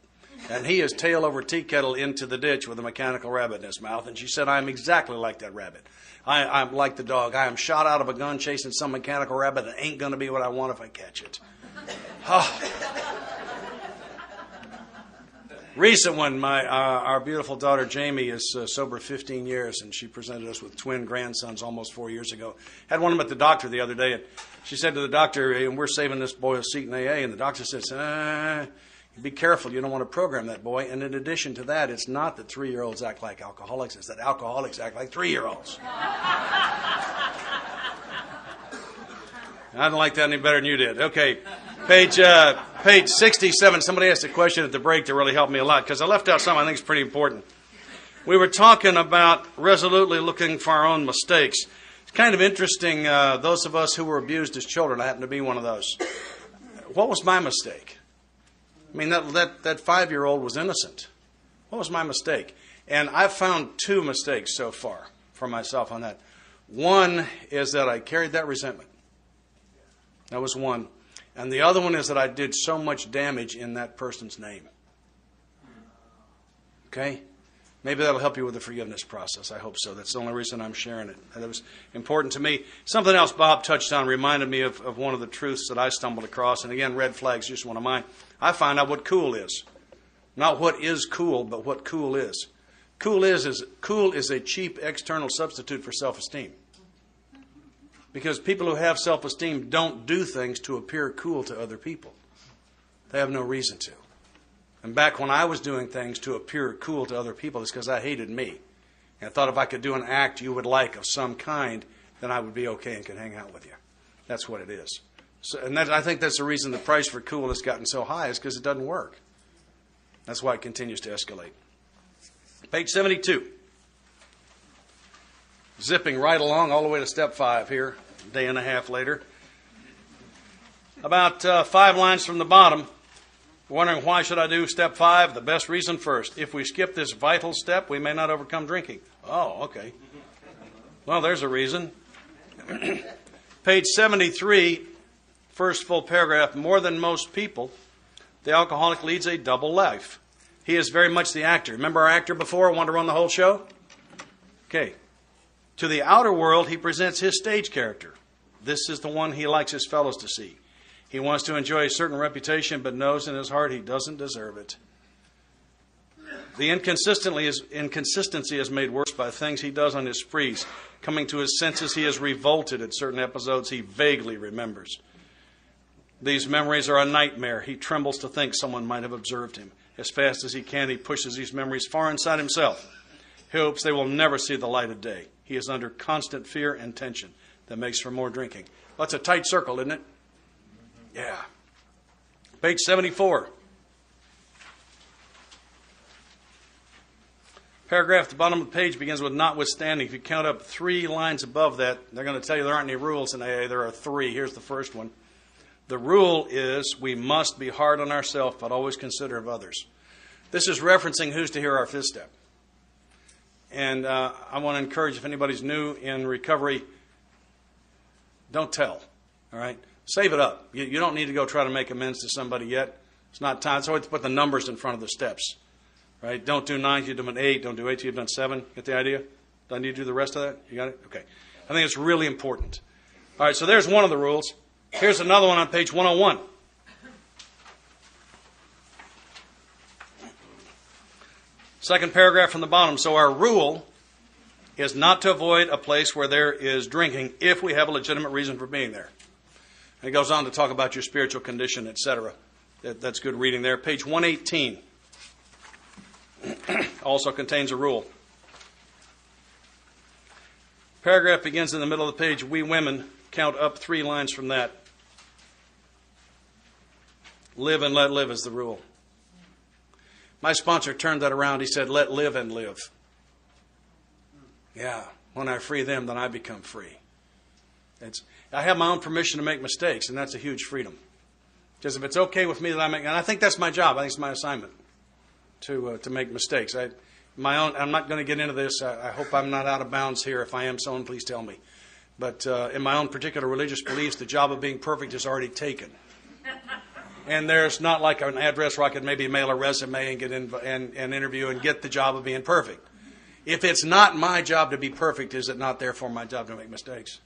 and he is tail over tea kettle into the ditch with a mechanical rabbit in his mouth. And she said, "I am exactly like that rabbit. I, I'm like the dog. I am shot out of a gun chasing some mechanical rabbit that ain't going to be what I want if I catch it." Oh recent one, my uh, our beautiful daughter Jamie is uh, sober 15 years, and she presented us with twin grandsons almost four years ago. Had one of them at the doctor the other day, and she said to the doctor, "And we're saving this boy a seat in AA." And the doctor says, uh, "Be careful, you don't want to program that boy." And in addition to that, it's not that three-year-olds act like alcoholics; it's that alcoholics act like three-year-olds. I don't like that any better than you did. Okay. Page, uh, page 67, somebody asked a question at the break that really helped me a lot because I left out something I think is pretty important. We were talking about resolutely looking for our own mistakes. It's kind of interesting, uh, those of us who were abused as children, I happen to be one of those. What was my mistake? I mean, that, that, that five year old was innocent. What was my mistake? And I've found two mistakes so far for myself on that. One is that I carried that resentment. That was one. And the other one is that I did so much damage in that person's name. Okay? Maybe that'll help you with the forgiveness process. I hope so. That's the only reason I'm sharing it. That was important to me. Something else Bob touched on reminded me of, of one of the truths that I stumbled across. And again, red flags, just one of mine. I find out what cool is. Not what is cool, but what cool is. Cool is, is cool is a cheap external substitute for self esteem. Because people who have self esteem don't do things to appear cool to other people. They have no reason to. And back when I was doing things to appear cool to other people, it's because I hated me. And I thought if I could do an act you would like of some kind, then I would be okay and could hang out with you. That's what it is. So, and that, I think that's the reason the price for cool has gotten so high is because it doesn't work. That's why it continues to escalate. Page 72. Zipping right along all the way to step five here, a day and a half later. About uh, five lines from the bottom, wondering why should I do step five? The best reason first. If we skip this vital step, we may not overcome drinking. Oh, okay. Well, there's a reason. Page 73, first full paragraph. More than most people, the alcoholic leads a double life. He is very much the actor. Remember our actor before, wanted to run the whole show? Okay. To the outer world, he presents his stage character. This is the one he likes his fellows to see. He wants to enjoy a certain reputation, but knows in his heart he doesn't deserve it. The inconsistently is, inconsistency is made worse by things he does on his sprees. Coming to his senses, he is revolted at certain episodes he vaguely remembers. These memories are a nightmare. He trembles to think someone might have observed him. As fast as he can, he pushes these memories far inside himself. He hopes they will never see the light of day. He is under constant fear and tension that makes for more drinking. Well, that's a tight circle, isn't it? Yeah. Page 74. Paragraph at the bottom of the page begins with notwithstanding. If you count up three lines above that, they're going to tell you there aren't any rules in AA. There are three. Here's the first one. The rule is we must be hard on ourselves, but always consider of others. This is referencing who's to hear our fifth step. And uh, I want to encourage if anybody's new in recovery, don't tell. All right? Save it up. You, you don't need to go try to make amends to somebody yet. It's not time. So it's put the numbers in front of the steps. Right? Don't do nine, you do an eight. Don't do eight, you've done seven. Get the idea? Do I need to do the rest of that? You got it? Okay. I think it's really important. All right, so there's one of the rules. Here's another one on page 101. Second paragraph from the bottom. So our rule is not to avoid a place where there is drinking if we have a legitimate reason for being there. And it goes on to talk about your spiritual condition, etc. That, that's good reading there. Page 118 also contains a rule. Paragraph begins in the middle of the page. We women count up three lines from that. Live and let live is the rule. My sponsor turned that around. He said, Let live and live. Yeah, when I free them, then I become free. It's, I have my own permission to make mistakes, and that's a huge freedom. Because if it's okay with me that I make, and I think that's my job, I think it's my assignment to uh, to make mistakes. I, my own, I'm not going to get into this. I, I, hope I'm not out of bounds here. If I am, someone please tell me. But uh, in my own particular religious beliefs, the job of being perfect is already taken. And there's not like an address where I could maybe mail a resume and get in and, and interview and get the job of being perfect. If it's not my job to be perfect, is it not therefore my job to make mistakes?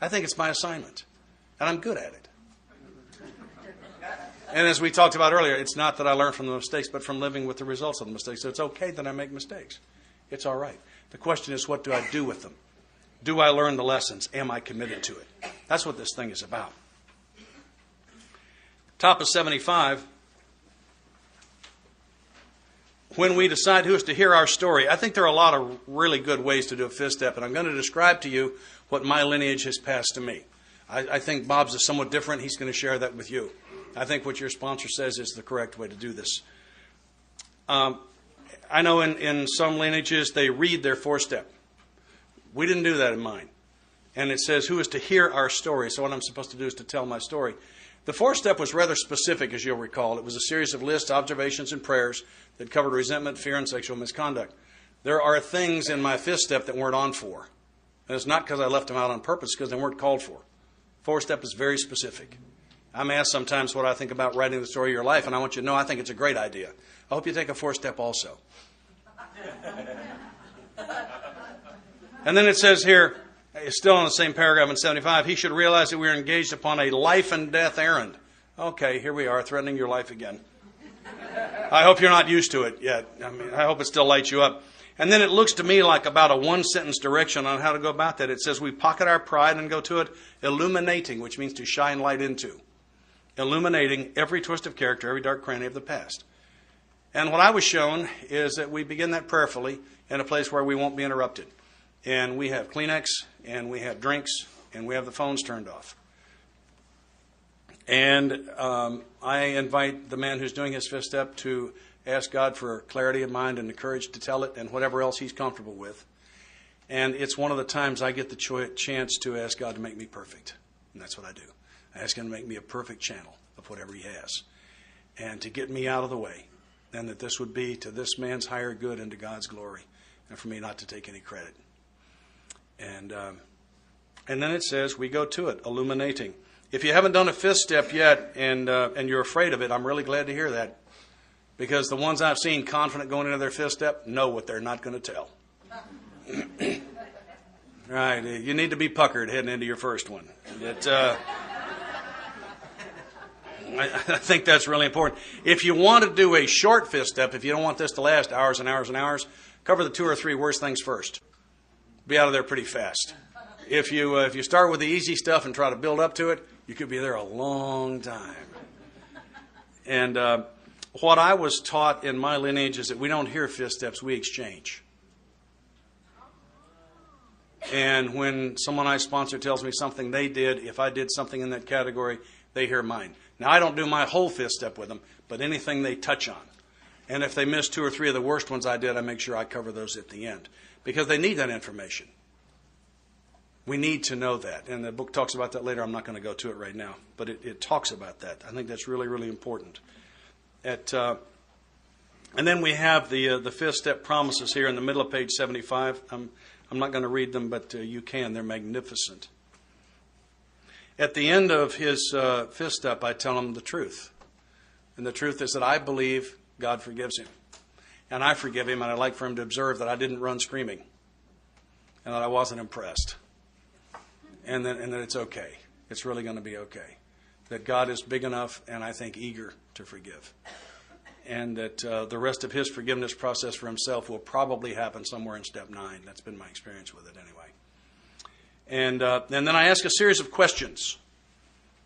I think it's my assignment, and I'm good at it. And as we talked about earlier, it's not that I learn from the mistakes, but from living with the results of the mistakes. So it's okay that I make mistakes. It's all right. The question is, what do I do with them? Do I learn the lessons? Am I committed to it? That's what this thing is about. Top of 75. When we decide who is to hear our story, I think there are a lot of really good ways to do a fifth step, and I'm going to describe to you what my lineage has passed to me. I, I think Bob's is somewhat different. He's going to share that with you. I think what your sponsor says is the correct way to do this. Um, I know in, in some lineages they read their four step. We didn't do that in mine. And it says, Who is to hear our story? So, what I'm supposed to do is to tell my story. The fourth step was rather specific, as you'll recall. It was a series of lists, observations, and prayers that covered resentment, fear, and sexual misconduct. There are things in my fifth step that weren't on for. And it's not because I left them out on purpose, because they weren't called for. Fourth step is very specific. I'm asked sometimes what I think about writing the story of your life, and I want you to know I think it's a great idea. I hope you take a fourth step also. and then it says here, still in the same paragraph in 75, he should realize that we are engaged upon a life and death errand. Okay, here we are, threatening your life again. I hope you're not used to it yet. I mean, I hope it still lights you up. And then it looks to me like about a one sentence direction on how to go about that. It says we pocket our pride and go to it illuminating, which means to shine light into illuminating every twist of character, every dark cranny of the past. And what I was shown is that we begin that prayerfully in a place where we won't be interrupted. And we have Kleenex, and we have drinks, and we have the phones turned off. And um, I invite the man who's doing his fifth step to ask God for clarity of mind and the courage to tell it and whatever else he's comfortable with. And it's one of the times I get the cho- chance to ask God to make me perfect. And that's what I do. I ask Him to make me a perfect channel of whatever He has and to get me out of the way. And that this would be to this man's higher good and to God's glory, and for me not to take any credit. And, um, and then it says, we go to it, illuminating. If you haven't done a fifth step yet and, uh, and you're afraid of it, I'm really glad to hear that. Because the ones I've seen confident going into their fifth step know what they're not going to tell. right, you need to be puckered heading into your first one. It, uh, I, I think that's really important. If you want to do a short fifth step, if you don't want this to last hours and hours and hours, cover the two or three worst things first. Be out of there pretty fast. If you uh, if you start with the easy stuff and try to build up to it, you could be there a long time. And uh, what I was taught in my lineage is that we don't hear fifth steps, we exchange. And when someone I sponsor tells me something they did, if I did something in that category, they hear mine. Now, I don't do my whole fifth step with them, but anything they touch on. And if they miss two or three of the worst ones I did, I make sure I cover those at the end because they need that information. We need to know that. And the book talks about that later. I'm not going to go to it right now, but it, it talks about that. I think that's really, really important. At, uh, and then we have the, uh, the fifth step promises here in the middle of page 75. I'm, I'm not going to read them, but uh, you can. They're magnificent. At the end of his uh, fifth step, I tell him the truth. And the truth is that I believe God forgives him. And I forgive him, and I'd like for him to observe that I didn't run screaming and that I wasn't impressed. And that, and that it's okay. It's really going to be okay. That God is big enough and I think eager to forgive. And that uh, the rest of his forgiveness process for himself will probably happen somewhere in step nine. That's been my experience with it anyway. And, uh, and then I ask a series of questions.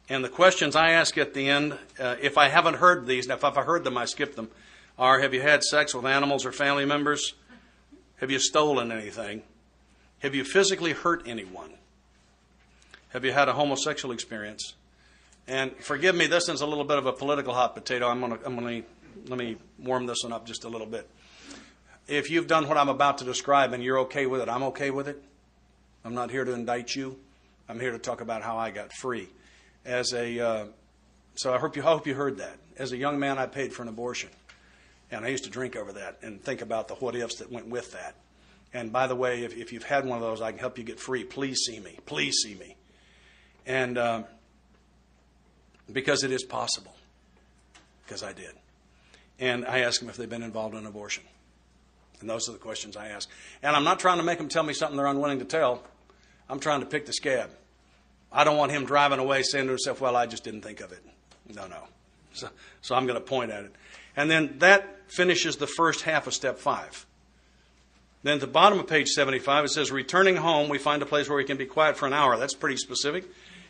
And the questions I ask at the end, uh, if I haven't heard these, and if I've heard them, I skip them, are Have you had sex with animals or family members? Have you stolen anything? Have you physically hurt anyone? Have you had a homosexual experience? And forgive me, this is a little bit of a political hot potato. I'm going to, I'm to let me warm this one up just a little bit. If you've done what I'm about to describe and you're okay with it, I'm okay with it. I'm not here to indict you. I'm here to talk about how I got free. As a, uh, so I hope you I hope you heard that. As a young man, I paid for an abortion, and I used to drink over that and think about the what ifs that went with that. And by the way, if, if you've had one of those, I can help you get free. Please see me. Please see me. And um, because it is possible, because I did. And I asked them if they've been involved in abortion. And those are the questions I ask. And I'm not trying to make them tell me something they're unwilling to tell. I'm trying to pick the scab. I don't want him driving away saying to himself, well, I just didn't think of it. No, no. So, so I'm going to point at it. And then that finishes the first half of step five. Then at the bottom of page 75, it says, Returning home, we find a place where we can be quiet for an hour. That's pretty specific.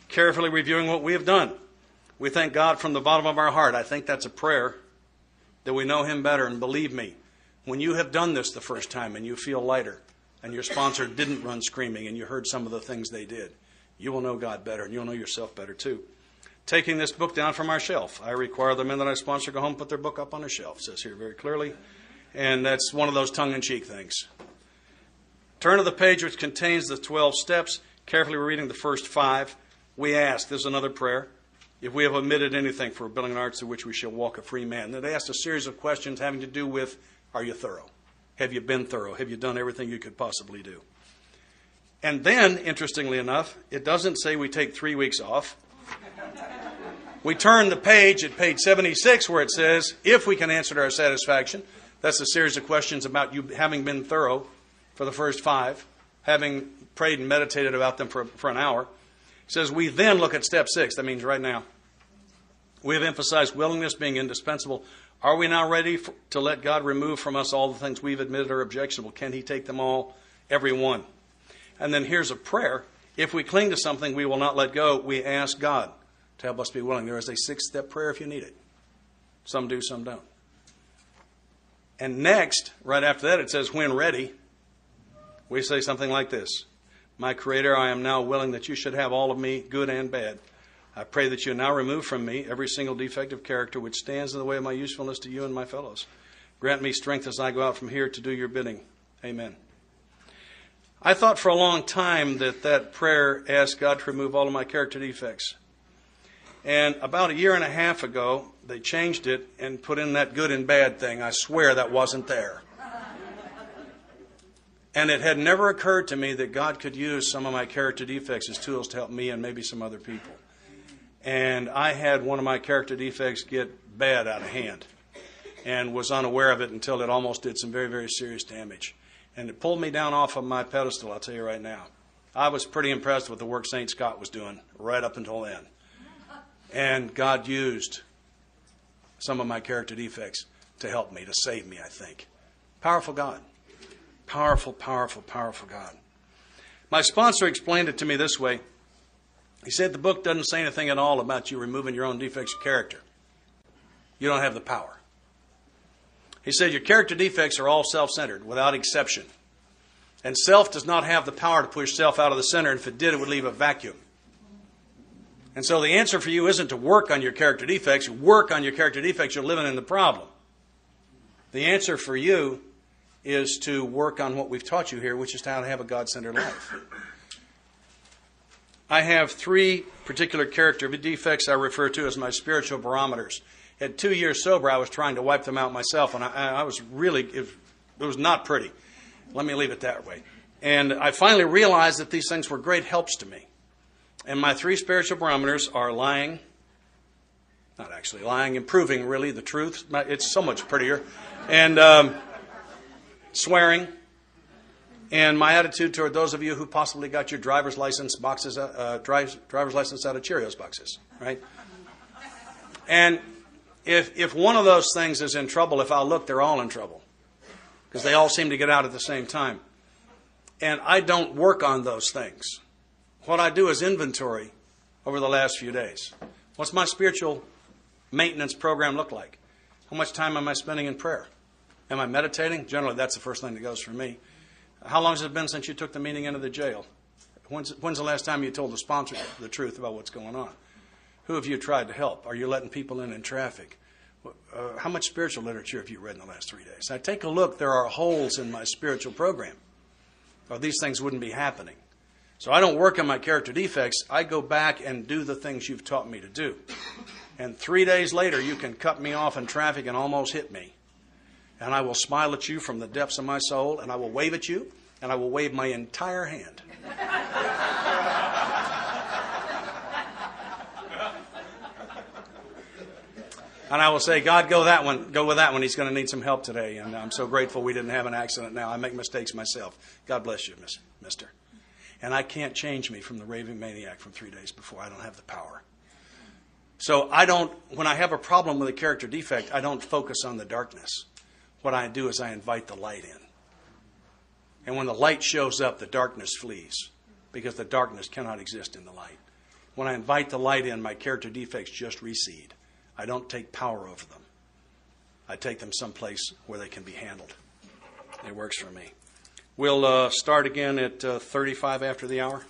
Carefully reviewing what we have done. We thank God from the bottom of our heart. I think that's a prayer that we know Him better. And believe me, when you have done this the first time and you feel lighter, and your sponsor didn't run screaming and you heard some of the things they did, you will know God better and you'll know yourself better too. Taking this book down from our shelf. I require the men that I sponsor go home and put their book up on a shelf, says here very clearly. And that's one of those tongue in cheek things. Turn to the page which contains the 12 steps. Carefully reading the first five. We ask, this is another prayer, if we have omitted anything for building an arts through which we shall walk a free man. They asked a series of questions having to do with are you thorough? Have you been thorough? Have you done everything you could possibly do? And then, interestingly enough, it doesn't say we take three weeks off. We turn the page at page 76 where it says, if we can answer to our satisfaction. That's a series of questions about you having been thorough for the first five, having prayed and meditated about them for, for an hour. It says, we then look at step six. That means right now. We have emphasized willingness being indispensable are we now ready for, to let God remove from us all the things we've admitted are objectionable? Can He take them all? Every one. And then here's a prayer. If we cling to something we will not let go, we ask God to help us be willing. There is a six step prayer if you need it. Some do, some don't. And next, right after that, it says, when ready, we say something like this My Creator, I am now willing that you should have all of me, good and bad. I pray that you now remove from me every single defective character which stands in the way of my usefulness to you and my fellows. Grant me strength as I go out from here to do your bidding. Amen. I thought for a long time that that prayer asked God to remove all of my character defects. And about a year and a half ago, they changed it and put in that good and bad thing. I swear that wasn't there. And it had never occurred to me that God could use some of my character defects as tools to help me and maybe some other people. And I had one of my character defects get bad out of hand and was unaware of it until it almost did some very, very serious damage. And it pulled me down off of my pedestal, I'll tell you right now. I was pretty impressed with the work St. Scott was doing right up until then. And God used some of my character defects to help me, to save me, I think. Powerful God. Powerful, powerful, powerful God. My sponsor explained it to me this way. He said the book doesn't say anything at all about you removing your own defects of character. You don't have the power. He said your character defects are all self centered, without exception. And self does not have the power to push self out of the center, and if it did, it would leave a vacuum. And so the answer for you isn't to work on your character defects. You work on your character defects, you're living in the problem. The answer for you is to work on what we've taught you here, which is how to have a God centered life. I have three particular character defects I refer to as my spiritual barometers. At two years sober, I was trying to wipe them out myself, and I, I was really, it, it was not pretty. Let me leave it that way. And I finally realized that these things were great helps to me. And my three spiritual barometers are lying, not actually lying, improving really the truth. It's so much prettier. And um, swearing. And my attitude toward those of you who possibly got your driver's license boxes, uh, uh, drive, driver's license out of Cheerios boxes, right? And if, if one of those things is in trouble, if I look, they're all in trouble because they all seem to get out at the same time. And I don't work on those things. What I do is inventory over the last few days. What's my spiritual maintenance program look like? How much time am I spending in prayer? Am I meditating? Generally, that's the first thing that goes for me. How long has it been since you took the meeting into the jail? When's, when's the last time you told the sponsor the truth about what's going on? Who have you tried to help? Are you letting people in in traffic? Uh, how much spiritual literature have you read in the last three days? I take a look. There are holes in my spiritual program, or these things wouldn't be happening. So I don't work on my character defects. I go back and do the things you've taught me to do. And three days later, you can cut me off in traffic and almost hit me. And I will smile at you from the depths of my soul, and I will wave at you, and I will wave my entire hand. And I will say, God, go that one, go with that one. He's going to need some help today. And I'm so grateful we didn't have an accident now. I make mistakes myself. God bless you, miss, mister. And I can't change me from the raving maniac from three days before. I don't have the power. So I don't, when I have a problem with a character defect, I don't focus on the darkness. What I do is I invite the light in. And when the light shows up, the darkness flees because the darkness cannot exist in the light. When I invite the light in, my character defects just recede. I don't take power over them. I take them someplace where they can be handled. It works for me. We'll uh, start again at uh, 35 after the hour.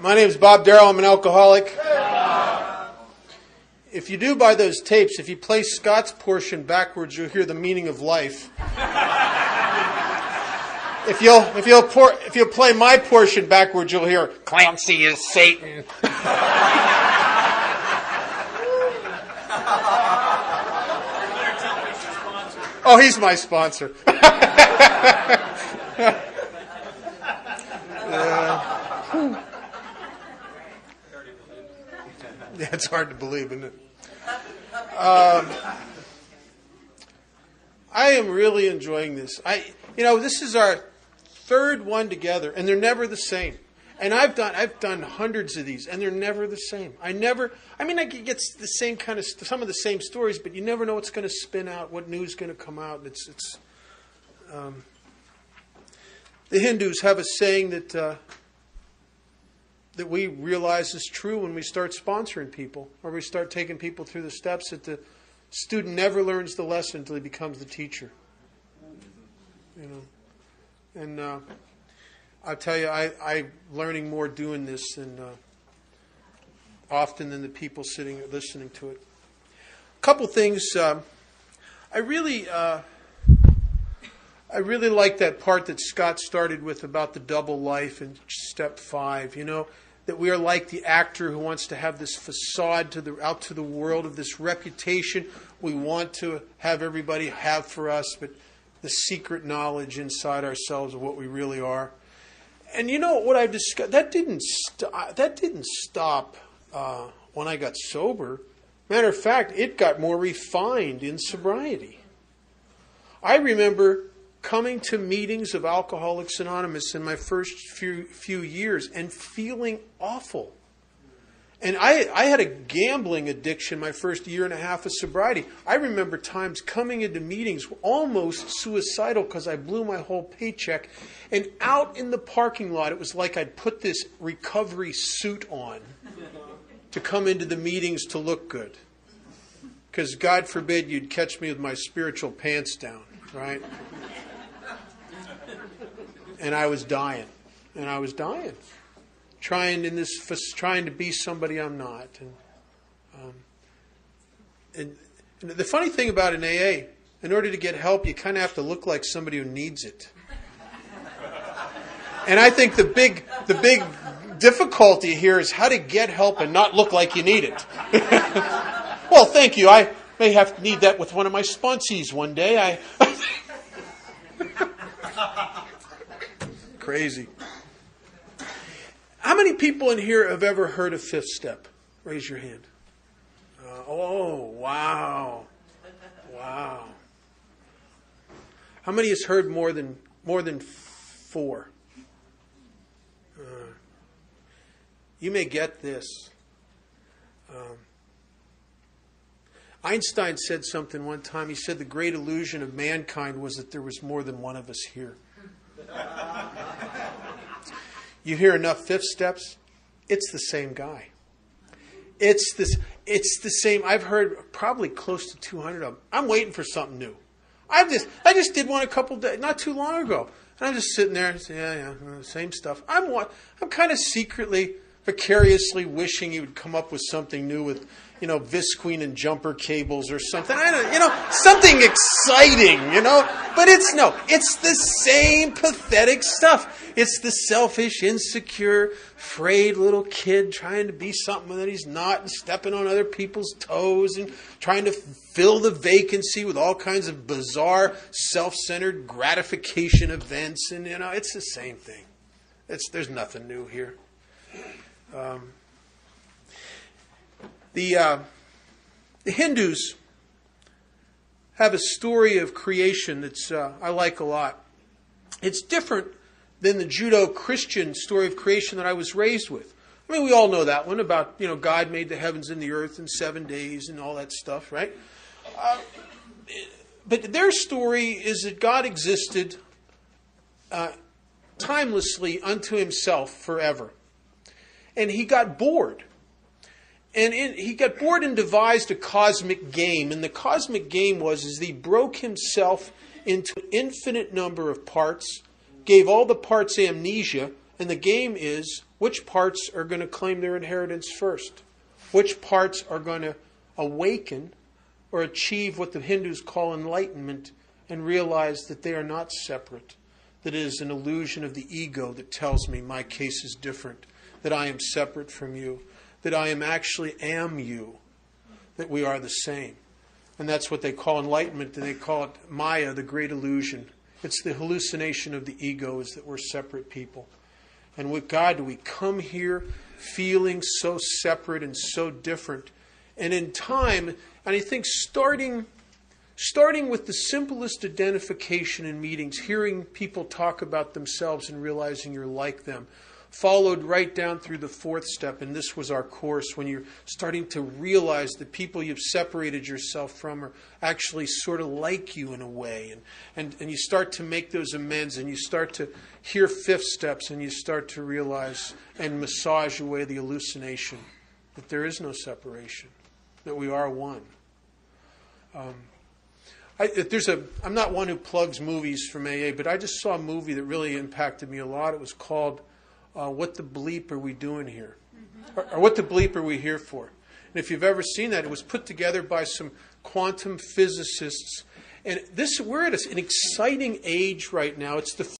My name is Bob Darrell. I'm an alcoholic. If you do buy those tapes, if you play Scott's portion backwards, you'll hear the meaning of life. if you'll if you'll pour, if you'll play my portion backwards, you'll hear Clancy is Satan. oh, he's my sponsor. yeah. Yeah, it's hard to believe, isn't it? Um, I am really enjoying this. I, you know, this is our third one together, and they're never the same. And I've done, I've done hundreds of these, and they're never the same. I never, I mean, I get the same kind of, some of the same stories, but you never know what's going to spin out, what news is going to come out. It's, it's. Um, the Hindus have a saying that uh, that we realize is true when we start sponsoring people or we start taking people through the steps that the student never learns the lesson until he becomes the teacher. You know, and uh, I tell you, I I'm learning more doing this than uh, often than the people sitting listening to it. A couple things. Um, I really. Uh, I really like that part that Scott started with about the double life in step five. You know, that we are like the actor who wants to have this facade to the out to the world of this reputation we want to have everybody have for us, but the secret knowledge inside ourselves of what we really are. And you know what I've discovered? That didn't st- that didn't stop uh, when I got sober. Matter of fact, it got more refined in sobriety. I remember coming to meetings of Alcoholics Anonymous in my first few, few years and feeling awful. And I, I had a gambling addiction my first year and a half of sobriety. I remember times coming into meetings almost suicidal because I blew my whole paycheck. And out in the parking lot, it was like I'd put this recovery suit on to come into the meetings to look good. Because God forbid you'd catch me with my spiritual pants down, right? And I was dying, and I was dying, trying in this, trying to be somebody I'm not. And, um, and, and the funny thing about an AA, in order to get help, you kind of have to look like somebody who needs it. And I think the big, the big difficulty here is how to get help and not look like you need it. well, thank you. I may have to need that with one of my sponsees one day. I. Crazy. How many people in here have ever heard of fifth step? Raise your hand. Uh, oh, wow. Wow. How many has heard more than more than four? Uh, you may get this. Um, Einstein said something one time. He said the great illusion of mankind was that there was more than one of us here. You hear enough fifth steps, it's the same guy. It's this. It's the same. I've heard probably close to 200 of them. I'm waiting for something new. I just I just did one a couple days, not too long ago, and I'm just sitting there and saying, yeah, yeah, uh, same stuff. I'm I'm kind of secretly, vicariously wishing he would come up with something new with you know, visqueen and jumper cables or something. I don't, you know, something exciting, you know. But it's no, it's the same pathetic stuff. It's the selfish, insecure, frayed little kid trying to be something that he's not and stepping on other people's toes and trying to fill the vacancy with all kinds of bizarre, self-centered gratification events. And you know, it's the same thing. It's there's nothing new here. Um, the, uh, the Hindus have a story of creation that's uh, I like a lot. It's different than the Judeo Christian story of creation that I was raised with. I mean, we all know that one about, you know, God made the heavens and the earth in seven days and all that stuff, right? Uh, but their story is that God existed uh, timelessly unto himself forever. And he got bored and in, he got bored and devised a cosmic game. And the cosmic game was is he broke himself into an infinite number of parts, gave all the parts amnesia, and the game is which parts are going to claim their inheritance first? Which parts are going to awaken or achieve what the Hindus call enlightenment and realize that they are not separate, that it is an illusion of the ego that tells me my case is different, that I am separate from you that I am actually am you, that we are the same. And that's what they call enlightenment, and they call it Maya, the great illusion. It's the hallucination of the ego is that we're separate people. And with God, we come here feeling so separate and so different. And in time, and I think starting starting with the simplest identification in meetings, hearing people talk about themselves and realizing you're like them, followed right down through the fourth step, and this was our course when you're starting to realize the people you've separated yourself from are actually sort of like you in a way. And, and, and you start to make those amends, and you start to hear fifth steps, and you start to realize and massage away the hallucination that there is no separation, that we are one. Um, I, there's a, I'm not one who plugs movies from AA, but I just saw a movie that really impacted me a lot. It was called uh, "What the Bleep Are We Doing Here?" or, or "What the Bleep Are We Here For?" And if you've ever seen that, it was put together by some quantum physicists. And this, we're at an exciting age right now. It's the